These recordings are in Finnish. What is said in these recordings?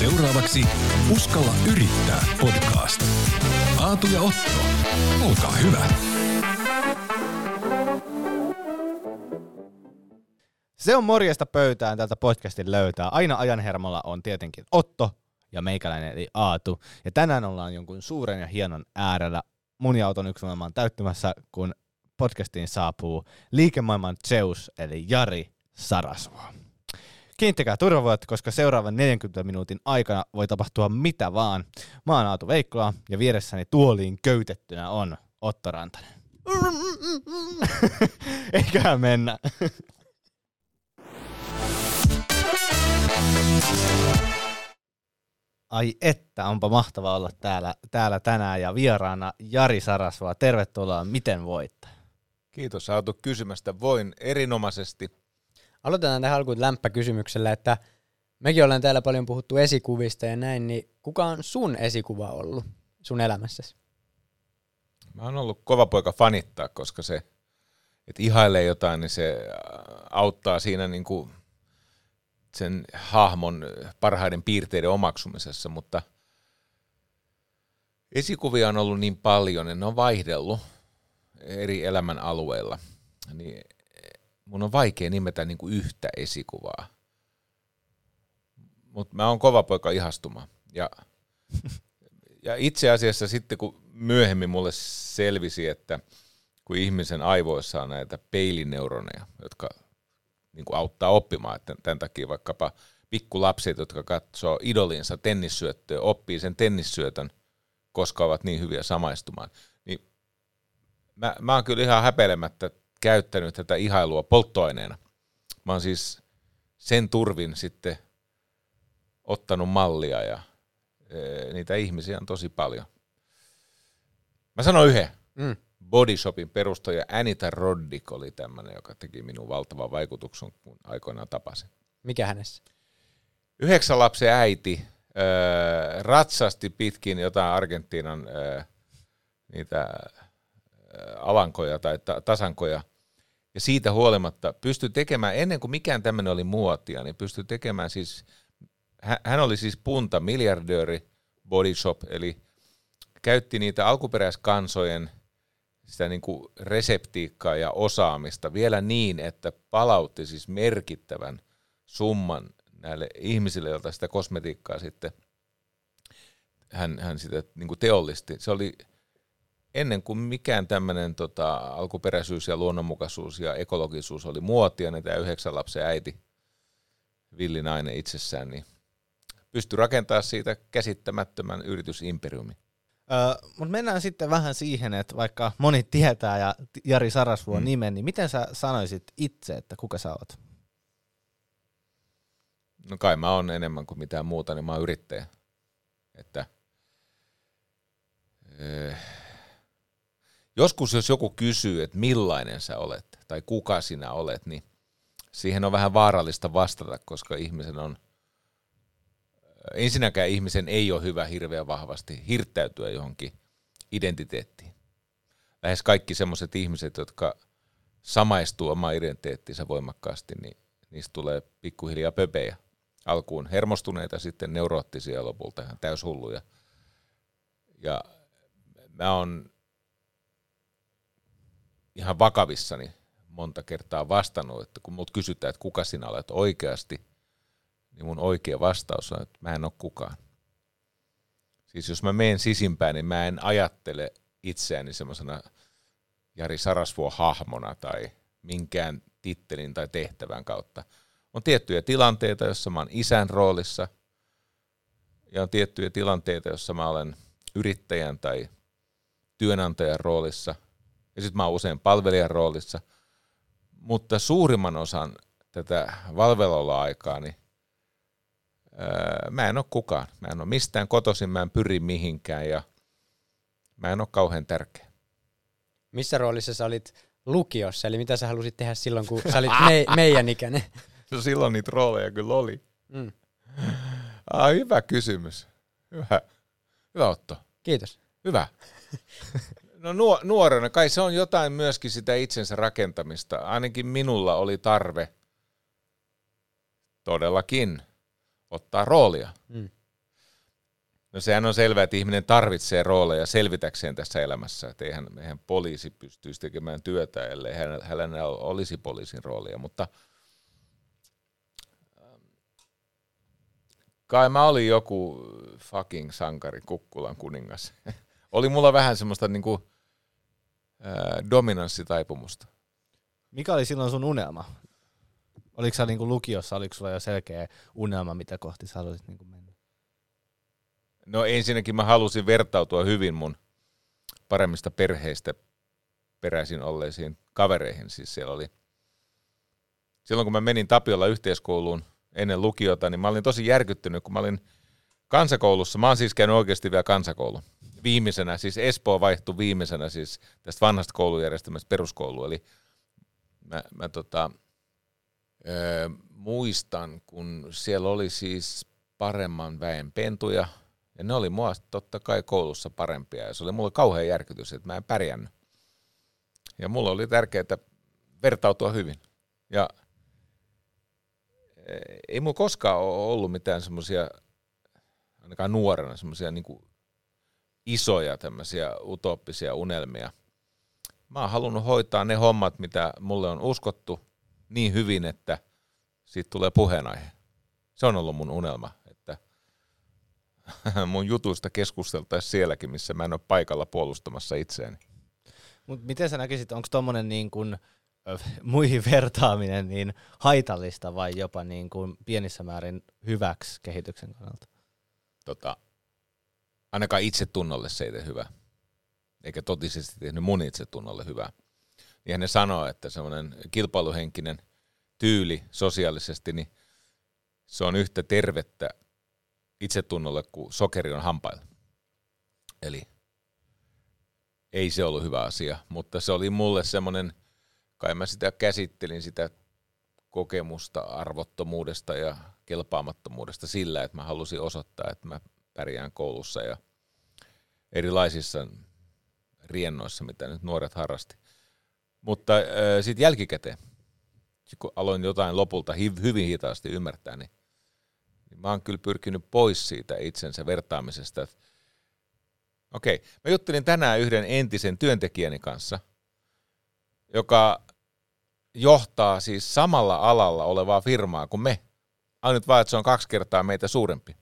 Seuraavaksi Uskalla yrittää podcast. Aatu ja Otto, olkaa hyvä. Se on morjesta pöytään tältä podcastin löytää. Aina ajan hermolla on tietenkin Otto ja meikäläinen eli Aatu. Ja tänään ollaan jonkun suuren ja hienon äärellä. Mun ja Auton yksi maailman täyttymässä, kun podcastiin saapuu liikemaailman Zeus eli Jari Sarasvo. Kiinnittäkää turvavuot, koska seuraavan 40 minuutin aikana voi tapahtua mitä vaan. Mä oon Aatu Veikkola ja vieressäni tuoliin köytettynä on Otto Rantanen. Eiköhän mennä. Ai että, onpa mahtavaa olla täällä, täällä tänään ja vieraana Jari Sarasvoa. Tervetuloa, miten voitte? Kiitos Aatu kysymästä. Voin erinomaisesti. Aloitetaan tähän alkuun lämpäkysymyksellä, että mekin ollaan täällä paljon puhuttu esikuvista ja näin, niin kuka on sun esikuva ollut sun elämässäsi? Mä oon ollut kova poika fanittaa, koska se, että ihailee jotain, niin se auttaa siinä niin kuin sen hahmon parhaiden piirteiden omaksumisessa, mutta esikuvia on ollut niin paljon, ja ne on vaihdellut eri elämän alueilla, niin mun on vaikea nimetä niin kuin yhtä esikuvaa. Mutta mä oon kova poika ihastumaan. Ja, ja itse asiassa sitten kun myöhemmin mulle selvisi, että kun ihmisen aivoissa on näitä peilineuroneja, jotka niin kuin auttaa oppimaan, että tämän takia vaikkapa pikkulapset, jotka katsoo idolinsa tennissyöttöä, oppii sen tennissyötön, koska ovat niin hyviä samaistumaan. Niin mä, mä oon kyllä ihan häpeilemättä käyttänyt tätä ihailua polttoaineena. Mä oon siis sen turvin sitten ottanut mallia ja e, niitä ihmisiä on tosi paljon. Mä sanon yhden. Mm. Body Shopin perustaja Anita Roddick oli tämmöinen, joka teki minun valtavan vaikutuksen, kun aikoinaan tapasin. Mikä hänessä? Yhdeksän lapsen äiti öö, ratsasti pitkin jotain Argentiinan öö, niitä alankoja tai ta- tasankoja. Ja siitä huolimatta pystyi tekemään, ennen kuin mikään tämmöinen oli muotia, niin pystyi tekemään siis, hän oli siis punta miljardööri body shop, eli käytti niitä alkuperäiskansojen sitä niin kuin reseptiikkaa ja osaamista vielä niin, että palautti siis merkittävän summan näille ihmisille, joilta sitä kosmetiikkaa sitten hän, hän sitä niin kuin teollisti. Se oli ennen kuin mikään tämmöinen tota, alkuperäisyys ja luonnonmukaisuus ja ekologisuus oli muotia, niin tämä yhdeksän lapsen äiti, villinainen itsessään, niin pystyi rakentamaan siitä käsittämättömän yritysimperiumin. Öö, Mutta mennään sitten vähän siihen, että vaikka moni tietää ja Jari Sarasvuon mm. nimen, niin miten sä sanoisit itse, että kuka sä oot? No kai mä oon enemmän kuin mitään muuta, niin mä oon yrittäjä. Että, öö, joskus jos joku kysyy, että millainen sä olet tai kuka sinä olet, niin siihen on vähän vaarallista vastata, koska ihmisen on – ensinnäkään ihmisen ei ole hyvä hirveän vahvasti hirttäytyä johonkin identiteettiin. Lähes kaikki semmoiset ihmiset, jotka samaistuu omaan identiteettinsä voimakkaasti, niin niistä tulee pikkuhiljaa pöpejä. Alkuun hermostuneita, sitten neuroottisia lopulta ihan täyshulluja. Ja mä oon ihan vakavissani monta kertaa vastannut, että kun mut kysytään, että kuka sinä olet oikeasti – niin mun oikea vastaus on, että mä en ole kukaan. Siis jos mä menen sisimpään, niin mä en ajattele itseäni semmoisena Jari Sarasvuo hahmona tai minkään tittelin tai tehtävän kautta. On tiettyjä tilanteita, joissa mä oon isän roolissa, ja on tiettyjä tilanteita, joissa mä olen yrittäjän tai työnantajan roolissa, ja sitten mä oon usein palvelijan roolissa, mutta suurimman osan tätä valvelolla-aikaa, niin öö, mä en ole kukaan. Mä en ole mistään kotoisin, mä en pyri mihinkään ja mä en ole kauhean tärkeä. Missä roolissa sä olit lukiossa, eli mitä sä halusit tehdä silloin, kun sä olit me, meidän ikäinen? No silloin niitä rooleja kyllä oli. Mm. Ah, hyvä kysymys. Hyvä. Hyvä Otto. Kiitos. Hyvä. No nuorena, kai se on jotain myöskin sitä itsensä rakentamista. Ainakin minulla oli tarve todellakin ottaa roolia. Mm. No sehän on selvää, että ihminen tarvitsee rooleja selvitäkseen tässä elämässä. Että eihän, eihän poliisi pystyisi tekemään työtä, ellei hänellä, hänellä olisi poliisin roolia. Mutta ähm, kai mä olin joku fucking sankari, Kukkulan kuningas. oli mulla vähän semmoista niinku, ää, dominanssitaipumusta. Mikä oli silloin sun unelma? Oliko sä niinku lukiossa, oliko sulla jo selkeä unelma, mitä kohti sä haluaisit niinku mennä? No ensinnäkin mä halusin vertautua hyvin mun paremmista perheistä peräisin olleisiin kavereihin. Siis siellä oli, silloin kun mä menin Tapiolla yhteiskouluun ennen lukiota, niin mä olin tosi järkyttynyt, kun mä olin kansakoulussa. Mä oon siis käynyt oikeasti vielä kansakoulu. Viimeisenä, siis Espoo vaihtui viimeisenä siis tästä vanhasta koulujärjestelmästä peruskoulu. Eli mä, mä tota, ö, muistan, kun siellä oli siis paremman väen pentuja, ja ne oli mua totta kai koulussa parempia, ja se oli mulle kauhean järkytys, että mä en pärjännyt. Ja mulla oli tärkeää vertautua hyvin. Ja ei mulla koskaan ole ollut mitään semmoisia, ainakaan nuorena, semmoisia niin isoja tämmöisiä utooppisia unelmia. Mä oon halunnut hoitaa ne hommat, mitä mulle on uskottu niin hyvin, että siitä tulee puheenaihe. Se on ollut mun unelma, että mun jutuista keskusteltaisiin sielläkin, missä mä en ole paikalla puolustamassa itseäni. Mut miten sä näkisit, onko tommonen niin kun, muihin vertaaminen niin haitallista vai jopa niin kuin pienissä määrin hyväksi kehityksen kannalta? Tota, ainakaan itsetunnolle se ei tee hyvää. Eikä totisesti tehnyt mun itsetunnolle hyvää. Niin ne sanoo, että semmoinen kilpailuhenkinen tyyli sosiaalisesti, niin se on yhtä tervettä itsetunnolle kuin sokeri on hampailla. Eli ei se ollut hyvä asia, mutta se oli mulle semmoinen, kai mä sitä käsittelin sitä kokemusta arvottomuudesta ja kelpaamattomuudesta sillä, että mä halusin osoittaa, että mä pärjään koulussa ja erilaisissa riennoissa, mitä nyt nuoret harrasti. Mutta äh, sitten jälkikäteen, sit kun aloin jotain lopulta hi- hyvin hitaasti ymmärtää, niin, niin mä oon kyllä pyrkinyt pois siitä itsensä vertaamisesta. Okei, okay. mä juttelin tänään yhden entisen työntekijäni kanssa, joka johtaa siis samalla alalla olevaa firmaa kuin me. Ainut vaan, että se on kaksi kertaa meitä suurempi.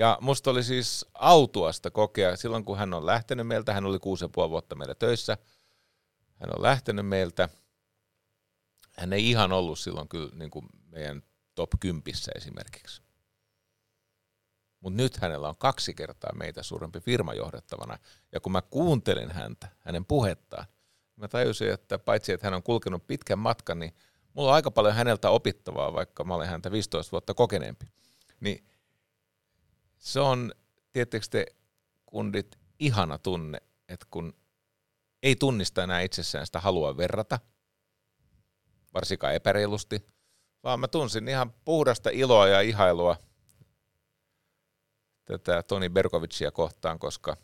Ja musta oli siis autuasta kokea, silloin kun hän on lähtenyt meiltä, hän oli kuusi ja puoli vuotta meillä töissä, hän on lähtenyt meiltä, hän ei ihan ollut silloin kyllä niin kuin meidän top 10 esimerkiksi. Mutta nyt hänellä on kaksi kertaa meitä suurempi firma johdettavana. Ja kun mä kuuntelin häntä, hänen puhettaan, mä tajusin, että paitsi että hän on kulkenut pitkän matkan, niin mulla on aika paljon häneltä opittavaa, vaikka mä olen häntä 15 vuotta kokeneempi. Niin se on, tietysti te kundit, ihana tunne, että kun ei tunnista enää itsessään sitä halua verrata, varsinkaan epäreilusti, vaan mä tunsin ihan puhdasta iloa ja ihailua tätä Toni Berkovicia kohtaan, koska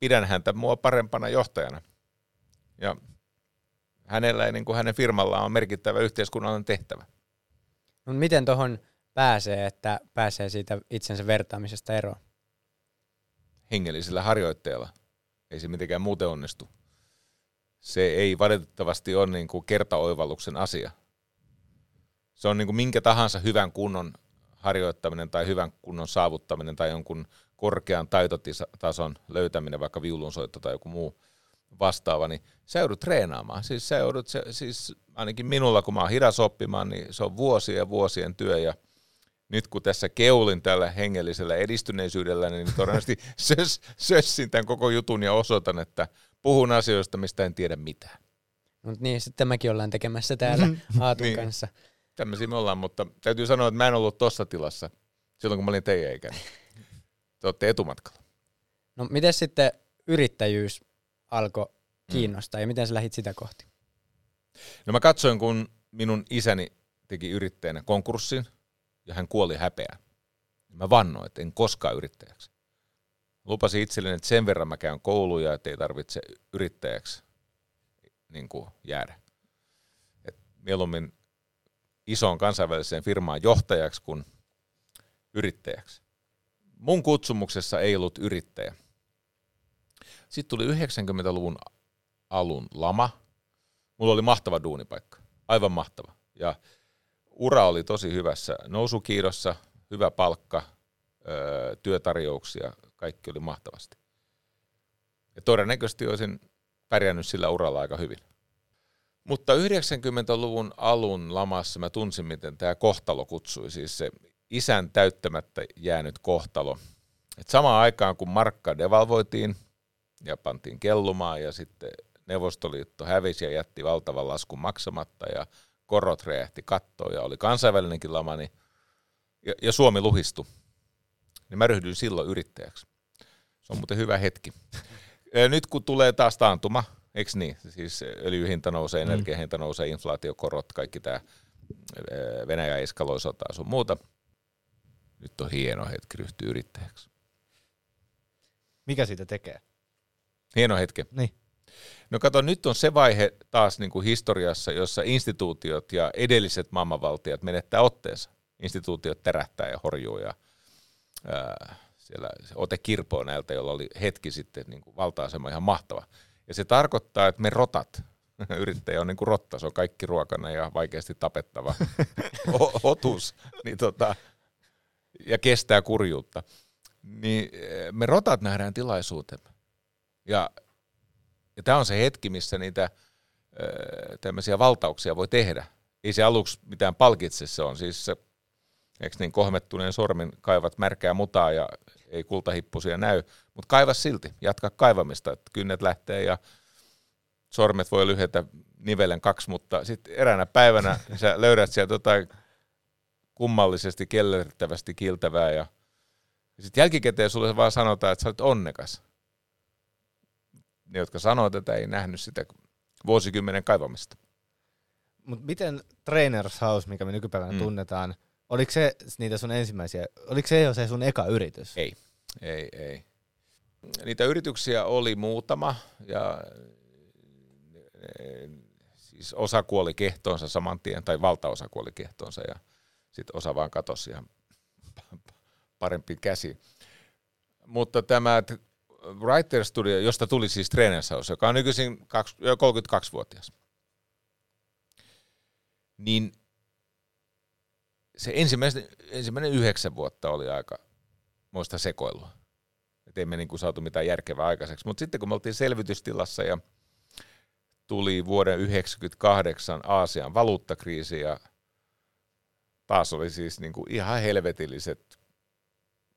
pidän häntä mua parempana johtajana. Ja hänellä niin kuin hänen firmallaan on merkittävä yhteiskunnallinen tehtävä. No, miten tuohon pääsee, että pääsee siitä itsensä vertaamisesta eroon? Hengellisellä harjoitteella. Ei se mitenkään muuten onnistu. Se ei valitettavasti ole niin kuin kertaoivalluksen asia. Se on niin kuin minkä tahansa hyvän kunnon harjoittaminen tai hyvän kunnon saavuttaminen tai jonkun korkean taitotason löytäminen, vaikka viulunsoitto tai joku muu vastaava, niin sä joudut treenaamaan. Siis sä joudut, siis ainakin minulla, kun mä oon hidas oppimaan, niin se on vuosien ja vuosien työ ja nyt kun tässä keulin tällä hengellisellä edistyneisyydellä, niin todennäköisesti sös, sössin tämän koko jutun ja osoitan, että puhun asioista, mistä en tiedä mitään. No niin, sitten mekin ollaan tekemässä täällä Aatun Niin. kanssa. Tämmöisiä me ollaan, mutta täytyy sanoa, että mä en ollut tossa tilassa silloin, kun mä olin teidän ikäinen. Te olette etumatkalla. No miten sitten yrittäjyys alkoi kiinnostaa ja miten sä lähit sitä kohti? No mä katsoin, kun minun isäni teki yrittäjänä konkurssin ja hän kuoli häpeään. Mä vannoin, että en koskaan yrittäjäksi. Lupasin itselleni, että sen verran mä käyn kouluja, että ei tarvitse yrittäjäksi niin kuin jäädä. Et mieluummin isoon kansainväliseen firmaan johtajaksi kuin yrittäjäksi. mun kutsumuksessa ei ollut yrittäjä. Sitten tuli 90-luvun alun lama. Mulla oli mahtava duunipaikka, aivan mahtava. Ja ura oli tosi hyvässä nousukiidossa, hyvä palkka, työtarjouksia, kaikki oli mahtavasti. Ja todennäköisesti olisin pärjännyt sillä uralla aika hyvin. Mutta 90-luvun alun lamassa mä tunsin, miten tämä kohtalo kutsui, siis se isän täyttämättä jäänyt kohtalo. Et samaan aikaan, kun markka devalvoitiin ja pantiin kellumaan ja sitten Neuvostoliitto hävisi ja jätti valtavan laskun maksamatta ja korot räjähti kattoon ja oli kansainvälinenkin lama, niin, ja, ja Suomi luhistui, niin mä ryhdyin silloin yrittäjäksi. Se on muuten hyvä hetki. Nyt kun tulee taas taantuma, eikö niin? Siis öljyhinta nousee, mm. energiahinta nousee, inflaatiokorot, kaikki tämä Venäjä eskaloi sotaa sun muuta. Nyt on hieno hetki ryhtyä yrittäjäksi. Mikä siitä tekee? Hieno hetki. Niin. No kato, nyt on se vaihe taas niin kuin historiassa, jossa instituutiot ja edelliset maailmanvaltiot menettää otteensa. Instituutiot terähtää ja horjuu ja ää, siellä ote kirpoo näiltä, jolla oli hetki sitten niin kuin valta-asema ihan mahtava. Ja se tarkoittaa, että me rotat, yrittäjä on niin kuin rotta, se on kaikki ruokana ja vaikeasti tapettava otus, niin tota, ja kestää kurjuutta. Niin me rotat nähdään tilaisuutemme. Ja ja tämä on se hetki, missä niitä tämmöisiä valtauksia voi tehdä. Ei se aluksi mitään palkitse, se on siis eikö niin kohmettuneen sormin kaivat märkää mutaa ja ei kultahippusia näy, mutta kaiva silti, jatka kaivamista, että kynnet lähtee ja sormet voi lyhetä nivelen kaksi, mutta sitten eräänä päivänä sä löydät sieltä jotain kummallisesti kellertävästi kiltävää ja, ja sitten jälkikäteen sulle vaan sanotaan, että sä olet onnekas ne, jotka sanoo tätä, ei nähnyt sitä vuosikymmenen kaivamista. Mutta miten Trainers House, mikä me nykypäivänä mm. tunnetaan, oliko se niitä sun ensimmäisiä, oliko se jo se sun eka yritys? Ei, ei, ei. Niitä yrityksiä oli muutama ja siis osa kuoli kehtoonsa saman tien, tai valtaosa kuoli kehtoonsa ja sitten osa vaan katosi ihan parempi käsi. Mutta tämä Writer Studio, josta tuli siis Trainers House, joka on nykyisin 32-vuotias, niin se ensimmäinen, ensimmäinen yhdeksän vuotta oli aika muista sekoilua. Että ei me niin saatu mitään järkevää aikaiseksi. Mutta sitten kun me oltiin selvitystilassa ja tuli vuoden 1998 Aasian valuuttakriisi ja taas oli siis niin kuin ihan helvetilliset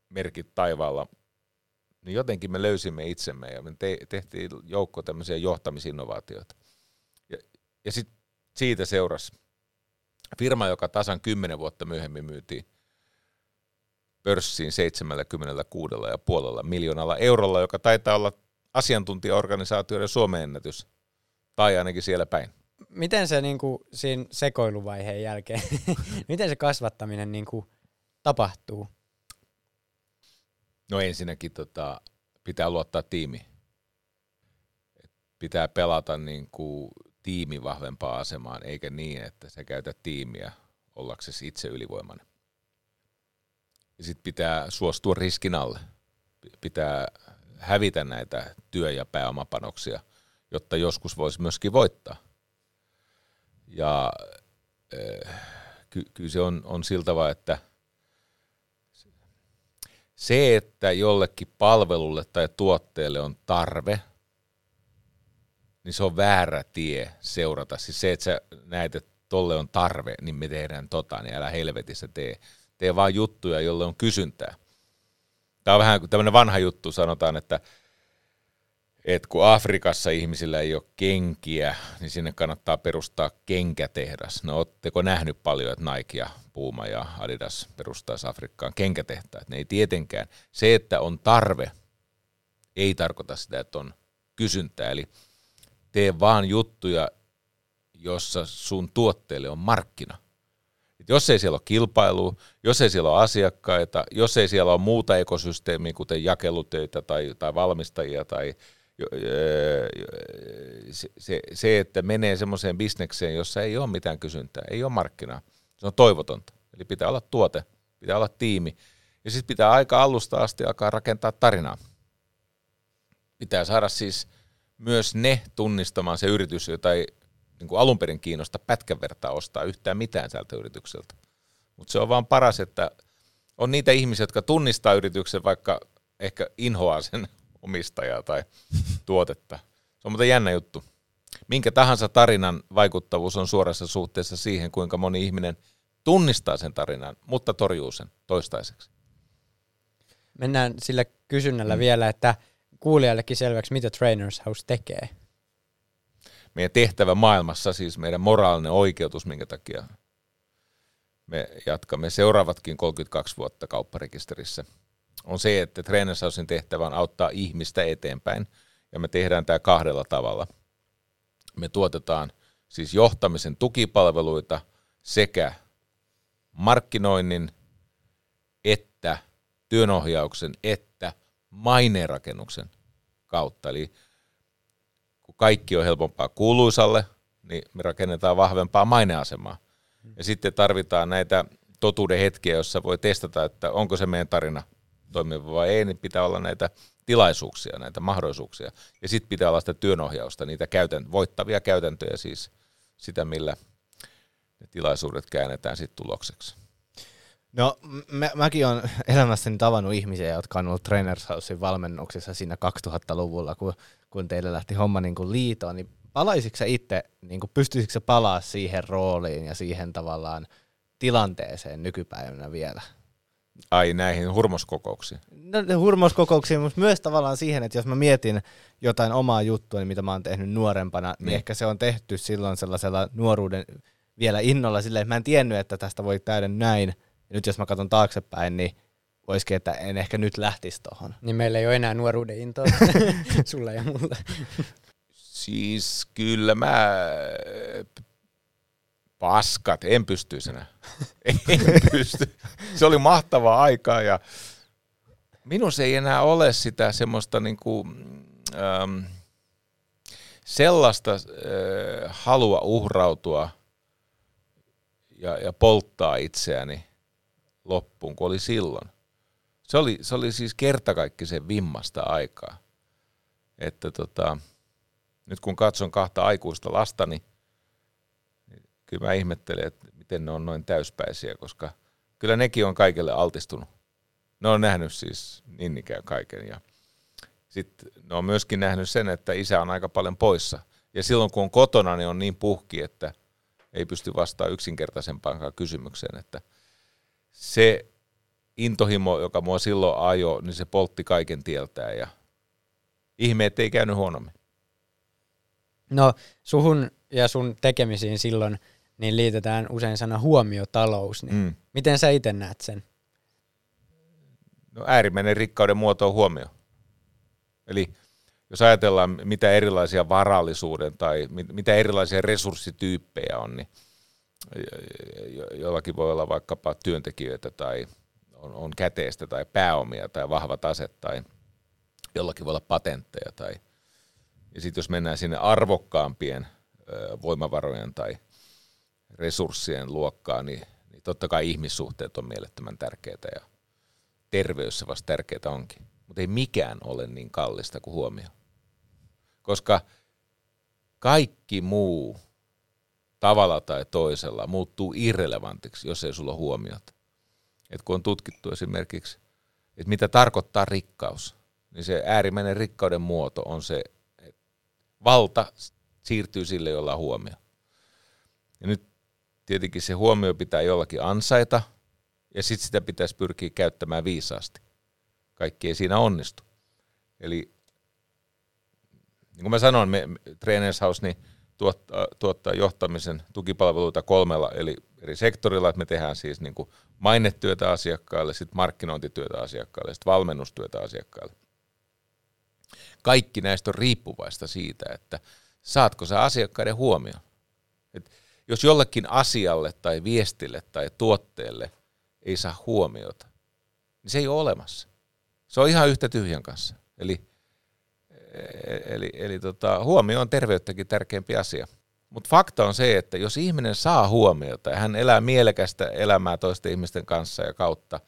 merkit taivaalla – niin jotenkin me löysimme itsemme ja me te- tehtiin joukko tämmöisiä johtamisinnovaatioita. Ja, ja sit siitä seurasi firma, joka tasan kymmenen vuotta myöhemmin myytiin pörssiin 76 ja puolella miljoonalla eurolla, joka taitaa olla asiantuntijaorganisaatioiden Suomen ennätys, tai ainakin siellä päin. Miten se niin kuin, siinä sekoiluvaiheen jälkeen, miten se kasvattaminen niin kuin, tapahtuu? No ensinnäkin tota, pitää luottaa tiimi. Pitää pelata niin kuin tiimi vahvempaan asemaan, eikä niin, että sä käytät tiimiä ollaksesi itse ylivoimainen. Ja sitten pitää suostua riskin alle. Pitää hävitä näitä työ- ja pääomapanoksia, jotta joskus voisi myöskin voittaa. Ja äh, ky- kyllä se on, on siltä että – se, että jollekin palvelulle tai tuotteelle on tarve, niin se on väärä tie seurata. Siis se, että sä näet, että tolle on tarve, niin me tehdään tota, niin älä helvetissä tee. Tee vaan juttuja, jolle on kysyntää. Tämä on vähän tämmöinen vanha juttu, sanotaan, että – että kun Afrikassa ihmisillä ei ole kenkiä, niin sinne kannattaa perustaa kenkätehdas. No ootteko nähnyt paljon, että Nike ja Puma ja Adidas perustaisi Afrikkaan kenkätehtaat? Ne ei tietenkään. Se, että on tarve, ei tarkoita sitä, että on kysyntää. Eli tee vaan juttuja, jossa sun tuotteelle on markkina. Et jos ei siellä ole kilpailua, jos ei siellä ole asiakkaita, jos ei siellä ole muuta ekosysteemiä, kuten jakelutöitä tai, tai valmistajia tai se, se, että menee semmoiseen bisnekseen, jossa ei ole mitään kysyntää, ei ole markkinaa, se on toivotonta. Eli pitää olla tuote, pitää olla tiimi. Ja sitten pitää aika alusta asti alkaa rakentaa tarinaa. Pitää saada siis myös ne tunnistamaan se yritys, jota ei niin kuin alun perin kiinnosta pätkän vertaa ostaa yhtään mitään sieltä yritykseltä. Mutta se on vaan paras, että on niitä ihmisiä, jotka tunnistaa yrityksen, vaikka ehkä inhoaa sen omistajaa tai tuotetta. Se on muuten jännä juttu. Minkä tahansa tarinan vaikuttavuus on suorassa suhteessa siihen, kuinka moni ihminen tunnistaa sen tarinan, mutta torjuu sen toistaiseksi. Mennään sillä kysynnällä mm. vielä, että kuulijallekin selväksi, mitä Trainers House tekee. Meidän tehtävä maailmassa, siis meidän moraalinen oikeutus, minkä takia me jatkamme seuraavatkin 32 vuotta kaupparekisterissä, on se, että Trainers Housein tehtävä on auttaa ihmistä eteenpäin, ja me tehdään tämä kahdella tavalla. Me tuotetaan siis johtamisen tukipalveluita sekä markkinoinnin että työnohjauksen että maineenrakennuksen kautta. Eli kun kaikki on helpompaa kuuluisalle, niin me rakennetaan vahvempaa maineasemaa. Ja sitten tarvitaan näitä totuuden hetkiä, jossa voi testata, että onko se meidän tarina toimiva vai ei, niin pitää olla näitä tilaisuuksia, näitä mahdollisuuksia. Ja sitten pitää olla sitä työnohjausta, niitä käytän, voittavia käytäntöjä siis, sitä millä ne tilaisuudet käännetään sitten tulokseksi. No mä, mäkin olen elämässäni tavannut ihmisiä, jotka on ollut Trainers Housein valmennuksissa siinä 2000-luvulla, kun, kun teille lähti homma niin kuin liitoon, niin palaisitko sä itse, niin kuin pystyisikö palaa siihen rooliin ja siihen tavallaan tilanteeseen nykypäivänä vielä? Ai näihin hurmoskokouksiin? No hurmoskokouksiin, mutta myös tavallaan siihen, että jos mä mietin jotain omaa juttua, niin mitä mä oon tehnyt nuorempana, niin, niin ehkä se on tehty silloin sellaisella nuoruuden vielä innolla silleen, että mä en tiennyt, että tästä voi käydä näin. Ja nyt jos mä katson taaksepäin, niin olisikin, että en ehkä nyt lähtisi tohon. Niin meillä ei ole enää nuoruuden intoa sulle ja mulle. Siis kyllä mä paskat, en pystyisi enää. En pysty. Se oli mahtavaa aikaa ja minussa ei enää ole sitä semmoista niinku, ähm, sellaista äh, halua uhrautua ja, ja polttaa itseäni loppuun kuin oli silloin. Se oli, se oli siis kertakaikkisen vimmasta aikaa. Että tota, nyt kun katson kahta aikuista lastani, niin kyllä mä ihmettelen, että miten ne on noin täyspäisiä, koska kyllä nekin on kaikille altistunut. Ne on nähnyt siis niin ikään kaiken ja sitten ne on myöskin nähnyt sen, että isä on aika paljon poissa. Ja silloin kun on kotona, niin on niin puhki, että ei pysty vastaamaan yksinkertaisempaan kysymykseen, että se intohimo, joka mua silloin ajo, niin se poltti kaiken tieltään ja ihme, ei käynyt huonommin. No suhun ja sun tekemisiin silloin niin liitetään usein sana huomiotalous. Niin mm. Miten sä itse näet sen? No äärimmäinen rikkauden muoto on huomio. Eli jos ajatellaan, mitä erilaisia varallisuuden tai mitä erilaisia resurssityyppejä on, niin jollakin voi olla vaikkapa työntekijöitä tai on, on käteistä tai pääomia tai vahvat aset tai jollakin voi olla patentteja tai – ja sitten jos mennään sinne arvokkaampien voimavarojen tai resurssien luokkaan, niin, niin totta kai ihmissuhteet on mielettömän tärkeitä ja terveys se vasta tärkeää onkin. Mutta ei mikään ole niin kallista kuin huomio. Koska kaikki muu tavalla tai toisella muuttuu irrelevantiksi, jos ei sulla huomiota. Et kun on tutkittu esimerkiksi, että mitä tarkoittaa rikkaus, niin se äärimmäinen rikkauden muoto on se valta siirtyy sille, jolla on huomio. Ja nyt tietenkin se huomio pitää jollakin ansaita, ja sitten sitä pitäisi pyrkiä käyttämään viisaasti. Kaikki ei siinä onnistu. Eli niin kuin mä sanoin, me, Trainers House niin tuottaa, tuottaa johtamisen tukipalveluita kolmella eli eri sektorilla, että me tehdään siis niin kuin mainetyötä asiakkaille, sitten markkinointityötä asiakkaille, sitten valmennustyötä asiakkaille kaikki näistä on riippuvaista siitä, että saatko sä asiakkaiden huomioon. Et jos jollekin asialle tai viestille tai tuotteelle ei saa huomiota, niin se ei ole olemassa. Se on ihan yhtä tyhjän kanssa. Eli, eli, eli tota, huomio on terveyttäkin tärkeämpi asia. Mutta fakta on se, että jos ihminen saa huomiota ja hän elää mielekästä elämää toisten ihmisten kanssa ja kautta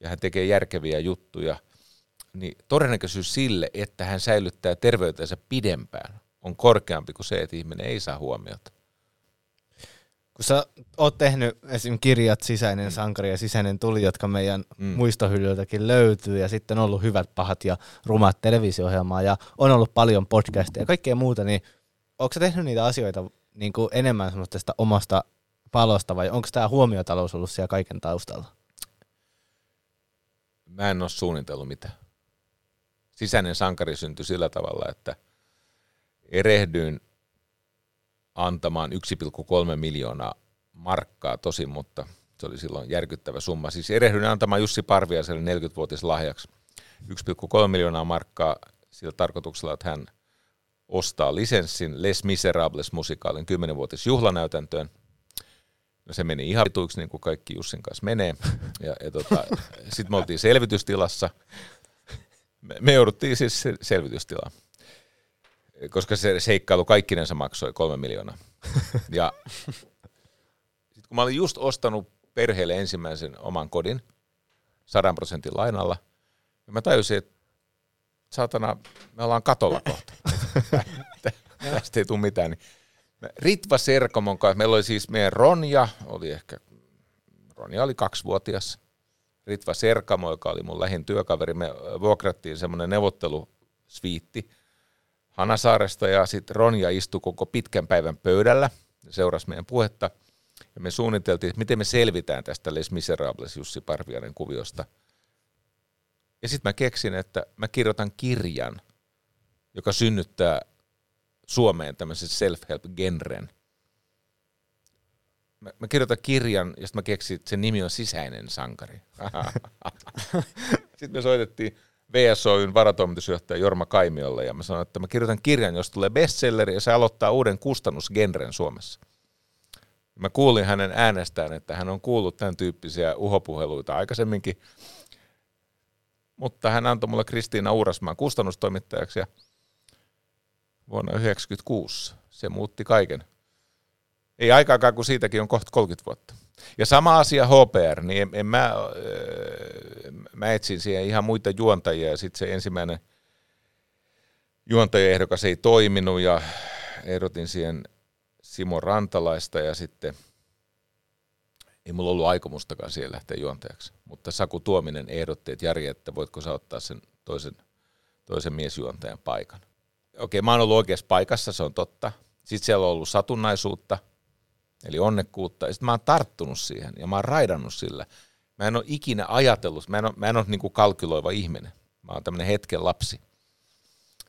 ja hän tekee järkeviä juttuja, niin todennäköisyys sille, että hän säilyttää terveytensä pidempään, on korkeampi kuin se, että ihminen ei saa huomiota. Kun sä oot tehnyt esim. kirjat Sisäinen sankari ja Sisäinen tuli, jotka meidän mm. muistohyllyltäkin löytyy, ja sitten on ollut hyvät, pahat ja rumat televisio ja on ollut paljon podcasteja ja kaikkea muuta, niin onko sä tehnyt niitä asioita niin kuin enemmän semmoista omasta palosta, vai onko tämä huomiotalous ollut siellä kaiken taustalla? Mä en ole suunnitellut mitään. Sisäinen sankari syntyi sillä tavalla, että erehdyin antamaan 1,3 miljoonaa markkaa tosin, mutta se oli silloin järkyttävä summa. Siis erehdyin antamaan Jussi Parviaiselle 40-vuotis lahjaksi 1,3 miljoonaa markkaa sillä tarkoituksella, että hän ostaa lisenssin Les Miserables musikaalin 10-vuotis juhlanäytäntöön. No se meni ihan vituiksi, niin kuin kaikki Jussin kanssa menee. Ja, ja tota, sitten me oltiin selvitystilassa. Me, me jouduttiin siis selvitystilaan koska se seikkailu kaikkinensa maksoi kolme miljoonaa. Ja sitten kun mä olin just ostanut perheelle ensimmäisen oman kodin sadan prosentin lainalla, ja mä tajusin, että saatana, me ollaan katolla kohta. Tästä ei tule mitään. Niin Ritva Serkomon kanssa, meillä oli siis meidän Ronja, oli ehkä, Ronja oli kaksivuotias. Ritva Serkamo, joka oli mun lähin työkaveri, me vuokrattiin semmoinen neuvottelusviitti, Hanasaaresta ja sitten Ronja istui koko pitkän päivän pöydällä ja seurasi meidän puhetta. Ja me suunniteltiin, että miten me selvitään tästä Les Miserables Jussi Parviainen kuviosta. Ja sitten mä keksin, että mä kirjoitan kirjan, joka synnyttää Suomeen tämmöisen self-help-genren. Mä, mä kirjoitan kirjan, ja sitten mä keksin, että sen nimi on Sisäinen sankari. sitten me soitettiin VSOYn varatoimitusjohtaja Jorma Kaimiolle ja mä sanoin, että mä kirjoitan kirjan, jos tulee bestselleri ja se aloittaa uuden kustannusgenren Suomessa. Mä kuulin hänen äänestään, että hän on kuullut tämän tyyppisiä uhopuheluita aikaisemminkin, mutta hän antoi mulle Kristiina Uurasmaan kustannustoimittajaksi ja vuonna 1996 se muutti kaiken. Ei aikaakaan, kun siitäkin on kohta 30 vuotta. Ja sama asia HPR, niin en, en mä, äh, mä etsin siihen ihan muita juontajia ja sitten se ensimmäinen juontajaehdokas ei toiminut ja ehdotin siihen Simo Rantalaista ja sitten ei mulla ollut aikomustakaan siihen lähteä juontajaksi. Mutta Saku Tuominen ehdotti, että Jari, että voitko sä ottaa sen toisen, toisen miesjuontajan paikan. Okei, mä oon ollut oikeassa paikassa, se on totta. Sitten siellä on ollut satunnaisuutta – eli onnekkuutta. Ja sitten mä oon tarttunut siihen ja mä oon raidannut sillä. Mä en ole ikinä ajatellut, mä en ole, mä en ole niin kuin kalkyloiva ihminen. Mä oon tämmöinen hetken lapsi.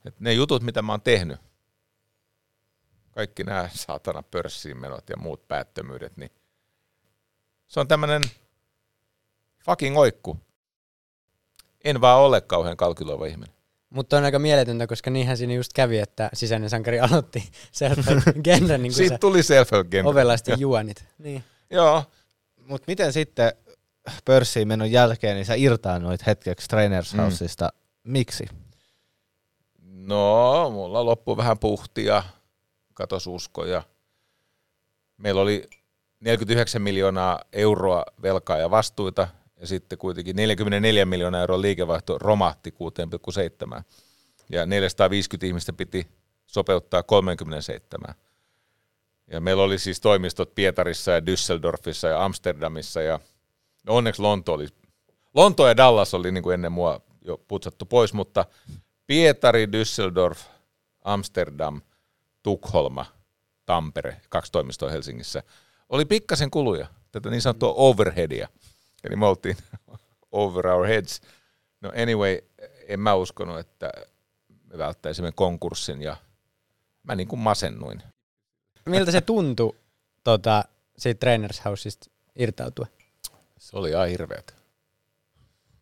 Et ne jutut, mitä mä oon tehnyt, kaikki nämä saatana pörssiin menot ja muut päättömyydet, niin se on tämmöinen fucking oikku. En vaan ole kauhean kalkyloiva ihminen. Mutta on aika mieletöntä, koska niinhän siinä just kävi, että sisäinen sankari aloitti self genre niin Siitä tuli self genre Ovelasti juonit. Niin. Joo. Mutta miten sitten pörssiin menon jälkeen, niin sä irtaannuit hetkeksi Trainers. Houseista. Mm. Miksi? No, mulla loppui vähän puhtia, katos uskoja. Meillä oli 49 miljoonaa euroa velkaa ja vastuita, ja sitten kuitenkin 44 miljoonaa euroa liikevaihto romahti 6,7 ja 450 ihmistä piti sopeuttaa 37. Ja meillä oli siis toimistot Pietarissa ja Düsseldorfissa ja Amsterdamissa ja onneksi Lonto oli, Lonto ja Dallas oli niin kuin ennen mua jo putsattu pois, mutta Pietari, Düsseldorf, Amsterdam, Tukholma, Tampere, kaksi toimistoa Helsingissä, oli pikkasen kuluja, tätä niin sanottua overheadia. Eli me oltiin over our heads. No anyway, en mä uskonut, että me välttäisimme konkurssin ja mä niin kuin masennuin. Miltä se tuntui tota, siitä Trainers Houseista irtautua? Se oli ihan hirveätä.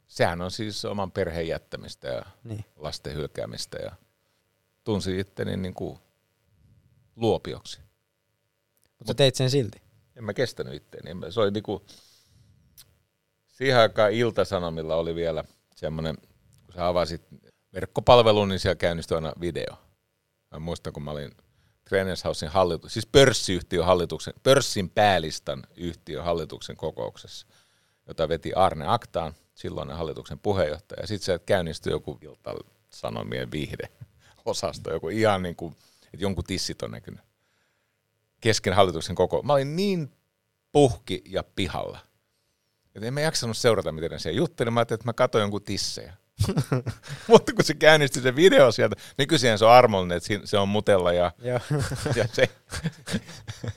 Sehän on siis oman perheen jättämistä ja niin. lasten hylkäämistä ja tunsi itteni niin kuin luopioksi. Mutta teit sen silti? En mä kestänyt itteeni. Se oli niin kuin, siihen aikaan Iltasanomilla oli vielä semmoinen, kun sä avasit verkkopalvelun, niin siellä käynnistyi aina video. Mä muistan, kun mä olin Trainers Housein hallitus, siis pörssiyhtiön hallituksen, pörssin päälistan yhtiön hallituksen kokouksessa, jota veti Arne Aktaan. silloinen hallituksen puheenjohtaja. Sitten sieltä käynnistyi joku Sanomien viihde osasto, joku ihan niin kuin, että jonkun tissit on näkynyt kesken hallituksen koko. Mä olin niin puhki ja pihalla. Että en mä jaksanut seurata, miten ne siellä jutteli. Mä ajattelin, että mä katsoin jonkun tissejä. Mutta kun se käynnistyi se video sieltä, nykyisin se on armollinen, että se on mutella ja, Joo. ja se...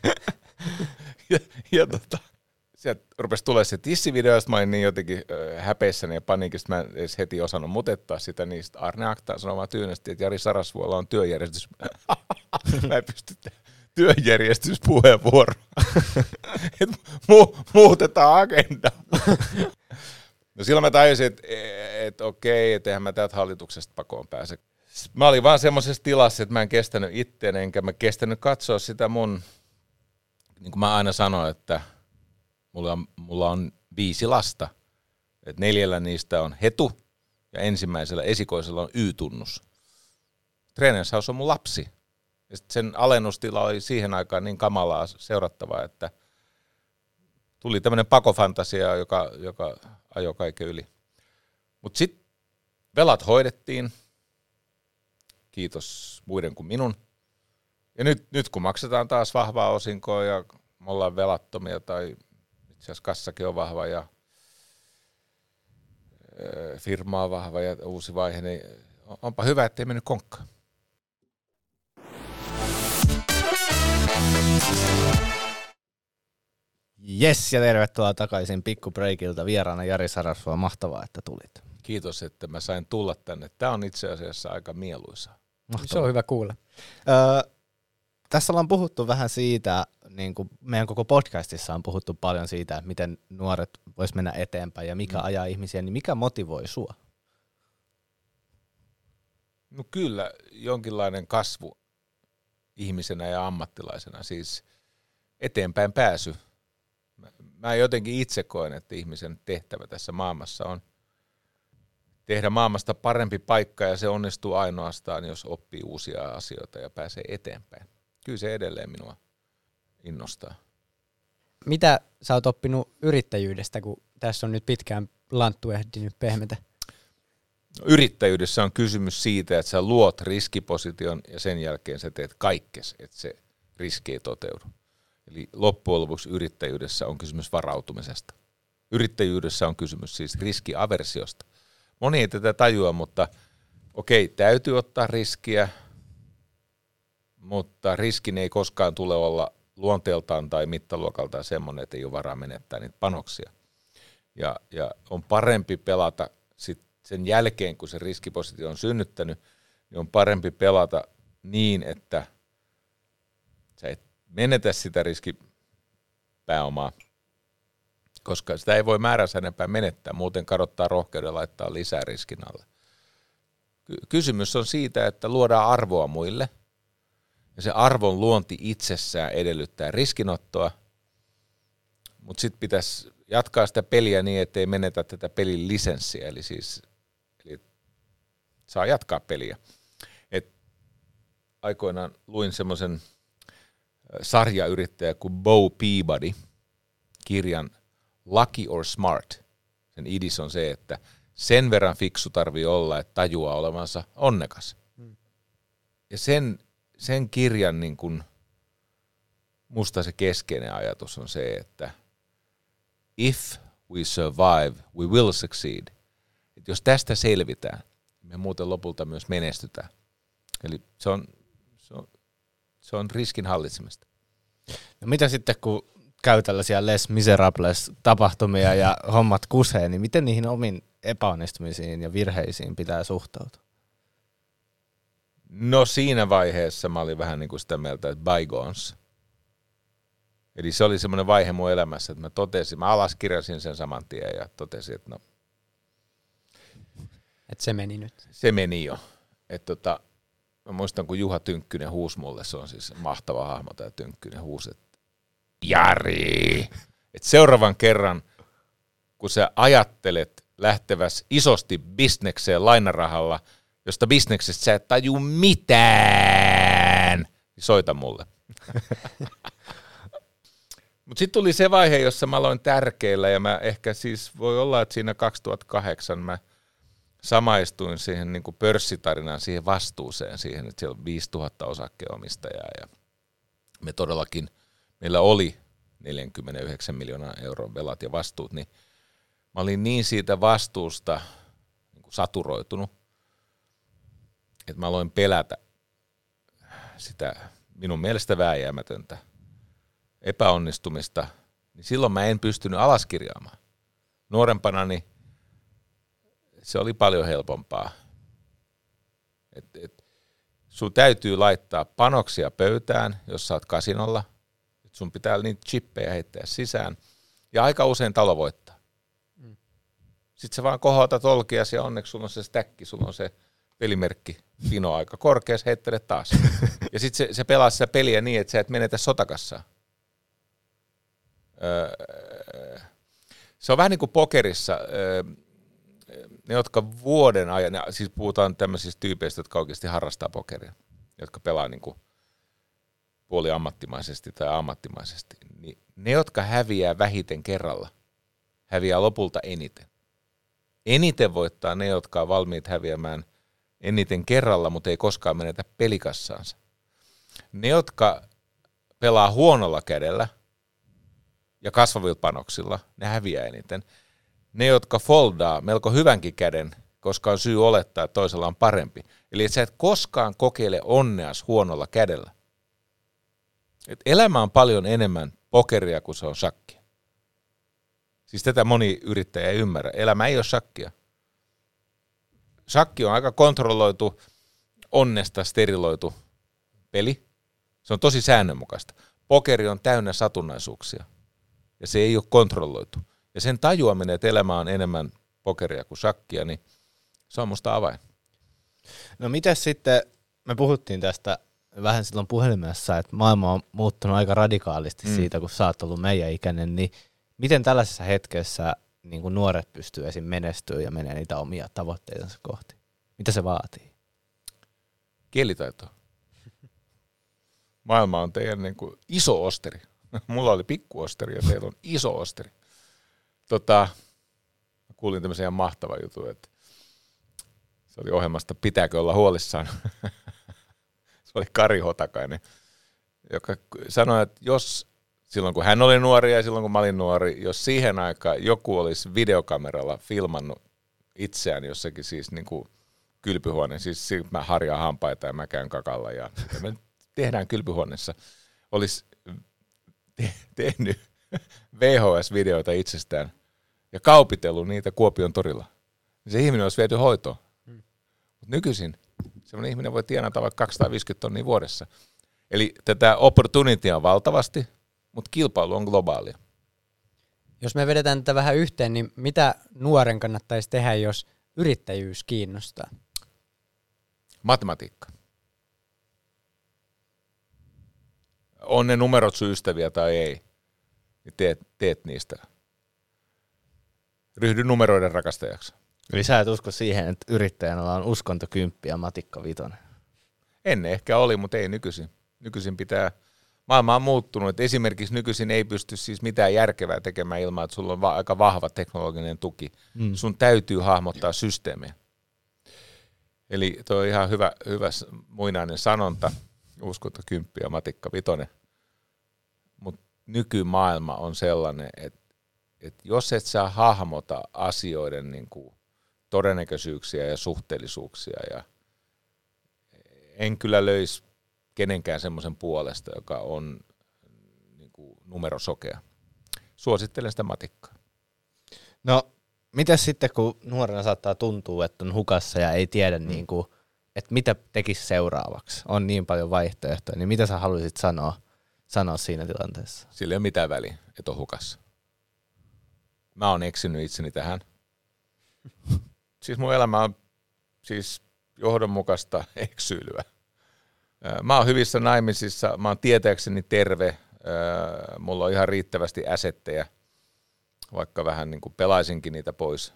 ja, ja tota, sieltä rupesi tulee se tissivideo, josta mä olin niin jotenkin äh, häpeissäni ja paniikista, mä en edes heti osannut mutettaa sitä, niin sit Arne Akta sanoi vaan tyynesti, että Jari Sarasvuolla on työjärjestys. mä en pysty työjärjestyspuheenvuoro. Mu- muutetaan agenda. no silloin mä tajusin, että et, okei, että eihän mä täältä hallituksesta pakoon pääse. Mä olin vaan semmoisessa tilassa, että mä en kestänyt itteen, enkä mä kestänyt katsoa sitä mun, niin kuin mä aina sanoin, että mulla on, mulla on viisi lasta. Et neljällä niistä on hetu ja ensimmäisellä esikoisella on Y-tunnus. Treenenshaus on mun lapsi. Ja sen alennustila oli siihen aikaan niin kamalaa seurattavaa, että tuli tämmöinen pakofantasia, joka, joka ajoi kaiken yli. Mutta sitten velat hoidettiin, kiitos muiden kuin minun. Ja nyt, nyt kun maksetaan taas vahvaa osinkoa ja me ollaan velattomia tai itse asiassa kassakin on vahva ja firma on vahva ja uusi vaihe, niin onpa hyvä, ettei mennyt konkkaan. Yes, ja tervetuloa takaisin Pikku Breakilta vieraana Jari Sarasvuo. Mahtavaa, että tulit. Kiitos, että mä sain tulla tänne. Tämä on itse asiassa aika mieluisa. Se on hyvä kuulla. Öö, tässä ollaan puhuttu vähän siitä, niin kuin meidän koko podcastissa on puhuttu paljon siitä, että miten nuoret vois mennä eteenpäin ja mikä Mm. ajaa ihmisiä, niin mikä motivoi sua? No kyllä, jonkinlainen kasvu ihmisenä ja ammattilaisena, siis eteenpäin pääsy. Mä, jotenkin itse koen, että ihmisen tehtävä tässä maailmassa on tehdä maailmasta parempi paikka ja se onnistuu ainoastaan, jos oppii uusia asioita ja pääsee eteenpäin. Kyllä se edelleen minua innostaa. Mitä sä oot oppinut yrittäjyydestä, kun tässä on nyt pitkään lanttu ehtinyt pehmetä? Yrittäjyydessä on kysymys siitä, että sä luot riskiposition ja sen jälkeen sä teet kaikkes, että se riski ei toteudu. Eli loppujen lopuksi yrittäjyydessä on kysymys varautumisesta. Yrittäjyydessä on kysymys siis riskiaversiosta. Moni ei tätä tajua, mutta okei, täytyy ottaa riskiä, mutta riskin ei koskaan tule olla luonteeltaan tai mittaluokaltaan semmoinen, että ei ole varaa menettää niitä panoksia. Ja, ja on parempi pelata sit sen jälkeen, kun se riskipositio on synnyttänyt, niin on parempi pelata niin, että sä et menetä sitä riskipääomaa, koska sitä ei voi määränsä enempää menettää, muuten kadottaa rohkeuden laittaa lisää riskin alle. Ky- kysymys on siitä, että luodaan arvoa muille, ja se arvon luonti itsessään edellyttää riskinottoa, mutta sitten pitäisi jatkaa sitä peliä niin, ettei menetä tätä pelin lisenssiä, eli siis saa jatkaa peliä. Et aikoinaan luin semmoisen sarjayrittäjä kuin Bo Peabody kirjan Lucky or Smart. Sen idis on se, että sen verran fiksu tarvii olla, että tajuaa olevansa onnekas. Ja sen, sen kirjan niin kun, musta se keskeinen ajatus on se, että if we survive, we will succeed. Et jos tästä selvitään, me muuten lopulta myös menestytään. Eli se on, se on, se on riskin hallitsemista. No mitä sitten, kun käy tällaisia Les Miserables tapahtumia ja hommat kusee, niin miten niihin omiin epäonnistumisiin ja virheisiin pitää suhtautua? No siinä vaiheessa mä olin vähän niin kuin sitä mieltä, että bygones. Eli se oli semmoinen vaihe mun elämässä, että mä totesin, mä alaskirjasin sen saman tien ja totesin, että no Että se meni nyt. se meni jo. Et tota, mä muistan, kun Juha Tynkkynen huusi mulle, se on siis mahtava hahmo tämä Tynkkynen huusi, että Jari! Et seuraavan kerran, kun sä ajattelet lähteväs isosti bisnekseen lainarahalla, josta bisneksestä sä et taju mitään, niin soita mulle. Mutta sitten tuli se vaihe, jossa mä aloin tärkeillä ja mä ehkä siis, voi olla, että siinä 2008 mä samaistuin siihen niin kuin pörssitarinaan, siihen vastuuseen, siihen, että siellä on 5000 osakkeenomistajaa ja me todellakin, meillä oli 49 miljoonaa euron velat ja vastuut, niin mä olin niin siitä vastuusta niin kuin saturoitunut, että mä aloin pelätä sitä minun mielestä vääjäämätöntä epäonnistumista, niin silloin mä en pystynyt alaskirjaamaan. Nuorempana niin se oli paljon helpompaa. Et, et, sun täytyy laittaa panoksia pöytään, jos sä oot kasinolla. Et sun pitää niitä chippejä heittää sisään. Ja aika usein talo voittaa. Mm. Sitten sä vaan kohotat olkias ja onneksi sulla on se stäkki, sulla on se pelimerkki pino aika korkeas, heittelet taas. ja sitten se, se pelaa sitä peliä niin, että sä et menetä sotakassaa. Öö, se on vähän niin kuin pokerissa. Öö, ne, jotka vuoden ajan, siis puhutaan tämmöisistä tyypeistä, jotka oikeasti harrastaa pokeria, jotka pelaa niin kuin puoli ammattimaisesti tai ammattimaisesti, niin ne, jotka häviää vähiten kerralla, häviää lopulta eniten. Eniten voittaa ne, jotka on valmiit häviämään eniten kerralla, mutta ei koskaan menetä pelikassaansa. Ne, jotka pelaa huonolla kädellä ja kasvavilla panoksilla, ne häviää eniten ne, jotka foldaa melko hyvänkin käden, koska on syy olettaa, että toisella on parempi. Eli että sä et koskaan kokeile onneas huonolla kädellä. Et elämä on paljon enemmän pokeria kuin se on shakkia. Siis tätä moni yrittäjä ei ymmärrä. Elämä ei ole shakkia. Shakki on aika kontrolloitu, onnesta steriloitu peli. Se on tosi säännönmukaista. Pokeri on täynnä satunnaisuuksia ja se ei ole kontrolloitu. Ja sen tajuaminen, että elämä on enemmän pokeria kuin shakkia, niin se on musta avain. No miten sitten, me puhuttiin tästä vähän silloin puhelimessa, että maailma on muuttunut aika radikaalisti mm. siitä, kun sä oot ollut meidän ikäinen, niin miten tällaisessa hetkessä niin kuin nuoret pystyy esim. menestyä ja menee niitä omia tavoitteitansa kohti? Mitä se vaatii? Kielitaito. Maailma on teidän niin kuin iso osteri. Mulla oli pikku osteri ja teillä on iso osteri tota, kuulin tämmöisen ihan mahtavan jutun, että se oli ohjelmasta Pitääkö olla huolissaan. se oli Kari Hotakainen, joka sanoi, että jos silloin kun hän oli nuori ja silloin kun mä olin nuori, jos siihen aikaan joku olisi videokameralla filmannut itseään jossakin siis niin kuin kylpyhuoneen, siis mä harjaan hampaita ja mä käyn kakalla ja me tehdään kylpyhuoneessa, olisi te- tehnyt VHS-videoita itsestään ja kaupitellut niitä Kuopion torilla, niin se ihminen olisi viety hoitoon. Hmm. Mut nykyisin sellainen ihminen voi tienata vaikka 250 tonnia vuodessa. Eli tätä opportunitya on valtavasti, mutta kilpailu on globaalia. Jos me vedetään tätä vähän yhteen, niin mitä nuoren kannattaisi tehdä, jos yrittäjyys kiinnostaa? Matematiikka. On ne numerot syystäviä tai ei niin teet, teet niistä. Ryhdy numeroiden rakastajaksi. Eli sä et usko siihen, että yrittäjänä on uskonto kymppi ja matikka vitonen? Ennen ehkä oli, mutta ei nykyisin. Nykyisin pitää, maailma on muuttunut. Että esimerkiksi nykyisin ei pysty siis mitään järkevää tekemään ilman, että sulla on va- aika vahva teknologinen tuki. Mm. Sun täytyy hahmottaa systeemiä. Eli tuo on ihan hyvä, hyvä muinainen sanonta, uskonto kymppi ja matikka vitonen nykymaailma on sellainen, että, että jos et sä hahmota asioiden niin kuin todennäköisyyksiä ja suhteellisuuksia, ja en kyllä löisi kenenkään semmoisen puolesta, joka on niin kuin numerosokea. Suosittelen sitä matikkaa. No, mitä sitten, kun nuorena saattaa tuntua, että on hukassa ja ei tiedä, mm. niin kuin, että mitä tekisi seuraavaksi? On niin paljon vaihtoehtoja, niin mitä sä haluaisit sanoa sanoa siinä tilanteessa? Sillä ei ole mitään väliä, että on hukassa. Mä oon eksynyt itseni tähän. siis mun elämä on siis johdonmukaista eksyilyä. Mä oon hyvissä naimisissa, mä oon tietääkseni terve, mulla on ihan riittävästi äsettejä, vaikka vähän niin kuin pelaisinkin niitä pois.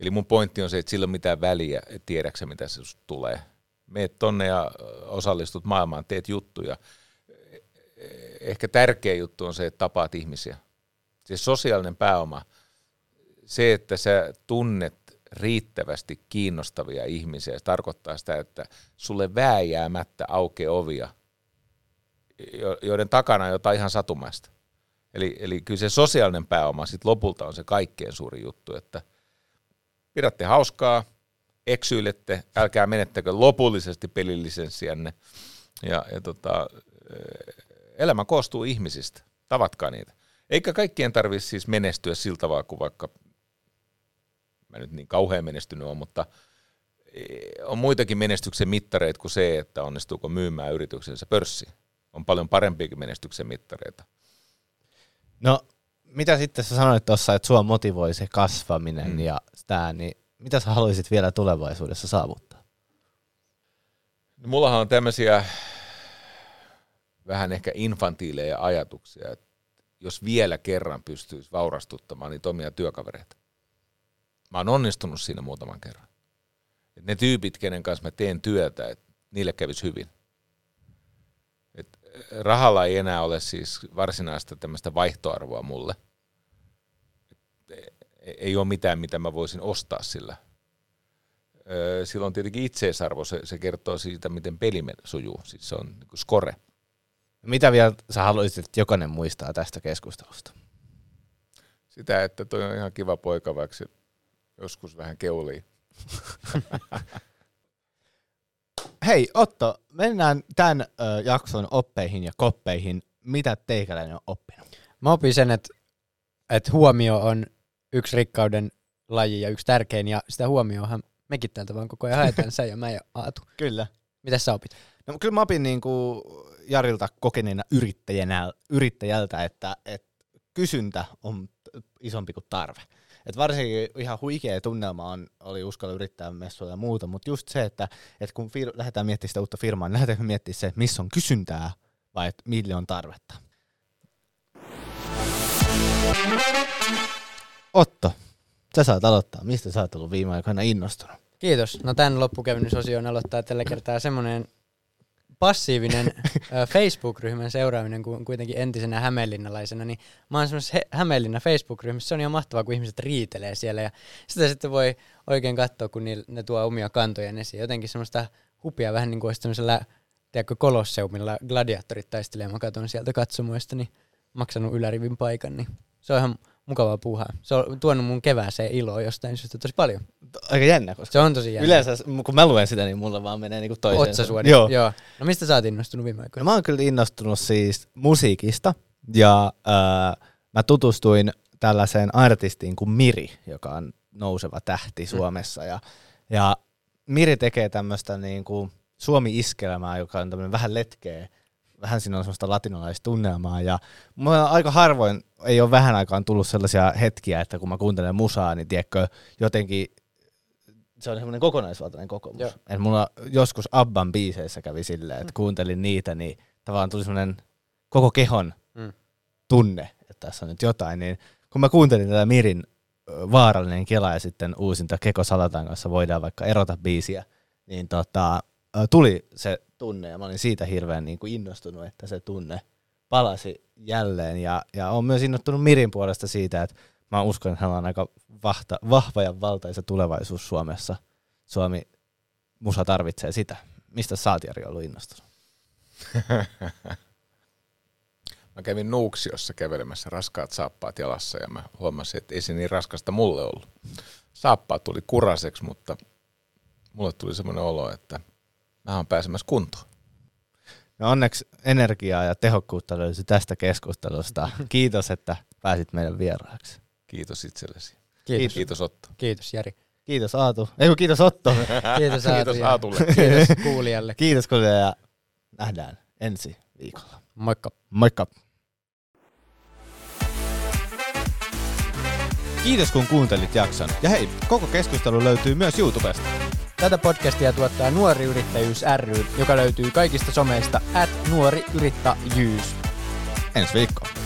Eli mun pointti on se, että sillä on mitään väliä, että tiedäksä mitä se tulee. Meet tonne ja osallistut maailmaan, teet juttuja ehkä tärkeä juttu on se, että tapaat ihmisiä. Se sosiaalinen pääoma, se, että sä tunnet riittävästi kiinnostavia ihmisiä, se tarkoittaa sitä, että sulle vääjäämättä aukeaa ovia, joiden takana on jotain ihan satumaista. Eli, eli kyllä se sosiaalinen pääoma sit lopulta on se kaikkein suuri juttu, että pidätte hauskaa, eksyilette, älkää menettäkö lopullisesti pelillisenssiänne. Ja, ja tota, elämä koostuu ihmisistä, tavatkaa niitä. Eikä kaikkien tarvitse siis menestyä siltä tavalla kuin vaikka, mä nyt niin kauhean menestynyt on, mutta e, on muitakin menestyksen mittareita kuin se, että onnistuuko myymään yrityksensä pörssiin. On paljon parempiakin menestyksen mittareita. No, mitä sitten sä sanoit tuossa, että sua motivoi se kasvaminen Mm. ja sitä, niin mitä sä haluaisit vielä tulevaisuudessa saavuttaa? No, mullahan on tämmöisiä vähän ehkä infantiileja ajatuksia, että jos vielä kerran pystyisi vaurastuttamaan niitä omia työkavereita. Mä oon onnistunut siinä muutaman kerran. Et ne tyypit, kenen kanssa mä teen työtä, että niille kävisi hyvin. Et rahalla ei enää ole siis varsinaista tämmöistä vaihtoarvoa mulle. Et ei ole mitään, mitä mä voisin ostaa sillä. Sillä on tietenkin itseisarvo, se, se kertoo siitä, miten peli sujuu. Siis se on niin score. Mitä vielä sä haluaisit, että jokainen muistaa tästä keskustelusta? Sitä, että toi on ihan kiva poika, vaikka se joskus vähän keulii. Hei Otto, mennään tämän ö, jakson oppeihin ja koppeihin. Mitä teikäläinen on oppinut? Mä opin sen, että, että huomio on yksi rikkauden laji ja yksi tärkein, ja sitä huomioonhan mekin täältä vaan koko ajan haetaan, sä ja mä ja Aatu. Kyllä. Mitä sä opit? No, kyllä mä opin niin kuin Jarilta kokeneena yrittäjänä, yrittäjältä, että, että kysyntä on isompi kuin tarve. Et varsinkin ihan huikea tunnelma on, oli uskalla yrittää messuilla ja muuta, mutta just se, että, että kun fir- lähdetään miettimään sitä uutta firmaa, niin lähdetäänkö miettimään se, missä on kysyntää vai että mille on tarvetta. Otto, sä saat aloittaa. Mistä sä oot ollut viime aikoina innostunut? Kiitos. No tämän loppukäynnisosion aloittaa tällä kertaa semmoinen passiivinen Facebook-ryhmän seuraaminen, kun kuitenkin entisenä hämeenlinnalaisena, niin mä oon semmoisessa He- Hämeenlinna Facebook-ryhmässä, se on ihan mahtavaa, kun ihmiset riitelee siellä, ja sitä sitten voi oikein katsoa, kun ne tuo omia kantojaan esiin. Jotenkin semmoista hupia, vähän niin kuin olisi tämmöisellä, tiedätkö, kolosseumilla gladiaattorit taistelee, mä katson sieltä katsomoista, niin maksanut ylärivin paikan, niin se on ihan mukavaa puuhaa. Se on tuonut mun kevääseen iloa jostain syystä tosi paljon. Aika jännä, koska Se on tosi jännä. Yleensä, kun mä luen sitä, niin mulla vaan menee niinku toiseen. Otsasuori. Joo. Joo. No mistä sä oot innostunut viime No aikoina? mä oon kyllä innostunut siis musiikista ja äh, mä tutustuin tällaiseen artistiin kuin Miri, joka on nouseva tähti Suomessa ja, ja Miri tekee tämmöistä niinku Suomi-iskelmää, joka on tämmöinen vähän letkeä, vähän siinä on semmoista latinalaista tunnelmaa ja mulla aika harvoin ei ole vähän aikaan tullut sellaisia hetkiä, että kun mä kuuntelen musaa, niin tiedätkö, jotenkin se on semmoinen kokonaisvaltainen kokemus. Joo. Et mulla joskus Abban biiseissä kävi silleen, että kuuntelin niitä, niin tavallaan tuli semmoinen koko kehon Mm. tunne, että tässä on nyt jotain. Niin kun mä kuuntelin tätä Mirin vaarallinen kela ja sitten uusinta Keko Salatan kanssa voidaan vaikka erota biisiä, niin tota, tuli se tunne ja mä olin siitä hirveän niin kuin innostunut, että se tunne palasi jälleen ja, ja olen myös innostunut Mirin puolesta siitä, että mä uskon, että hänellä on aika vahta, vahva ja valtaisa tulevaisuus Suomessa. Suomi musa tarvitsee sitä. Mistä oot Jari ollut innostunut? Mä kävin Nuuksiossa kävelemässä raskaat saappaat jalassa ja mä huomasin, että ei se niin raskasta mulle ollut. Saappaat tuli kuraseksi, mutta mulle tuli semmoinen olo, että mä oon pääsemässä kuntoon. No onneksi energiaa ja tehokkuutta löysi tästä keskustelusta. Kiitos, että pääsit meidän vieraaksi. Kiitos itsellesi. Kiitos. Kiitos Otto. Kiitos Jari. Kiitos Aatu. Ei kun kiitos Otto. Kiitos Aatu. Kiitos Aatulle. Kiitos kuulijalle. kiitos kuulija ja nähdään ensi viikolla. Moikka. Moikka. Kiitos kun kuuntelit jakson. Ja hei, koko keskustelu löytyy myös YouTubesta. Tätä podcastia tuottaa Nuori Yrittäjyys ry, joka löytyy kaikista someista at nuori yrittäjyys. Ensi viikkoon.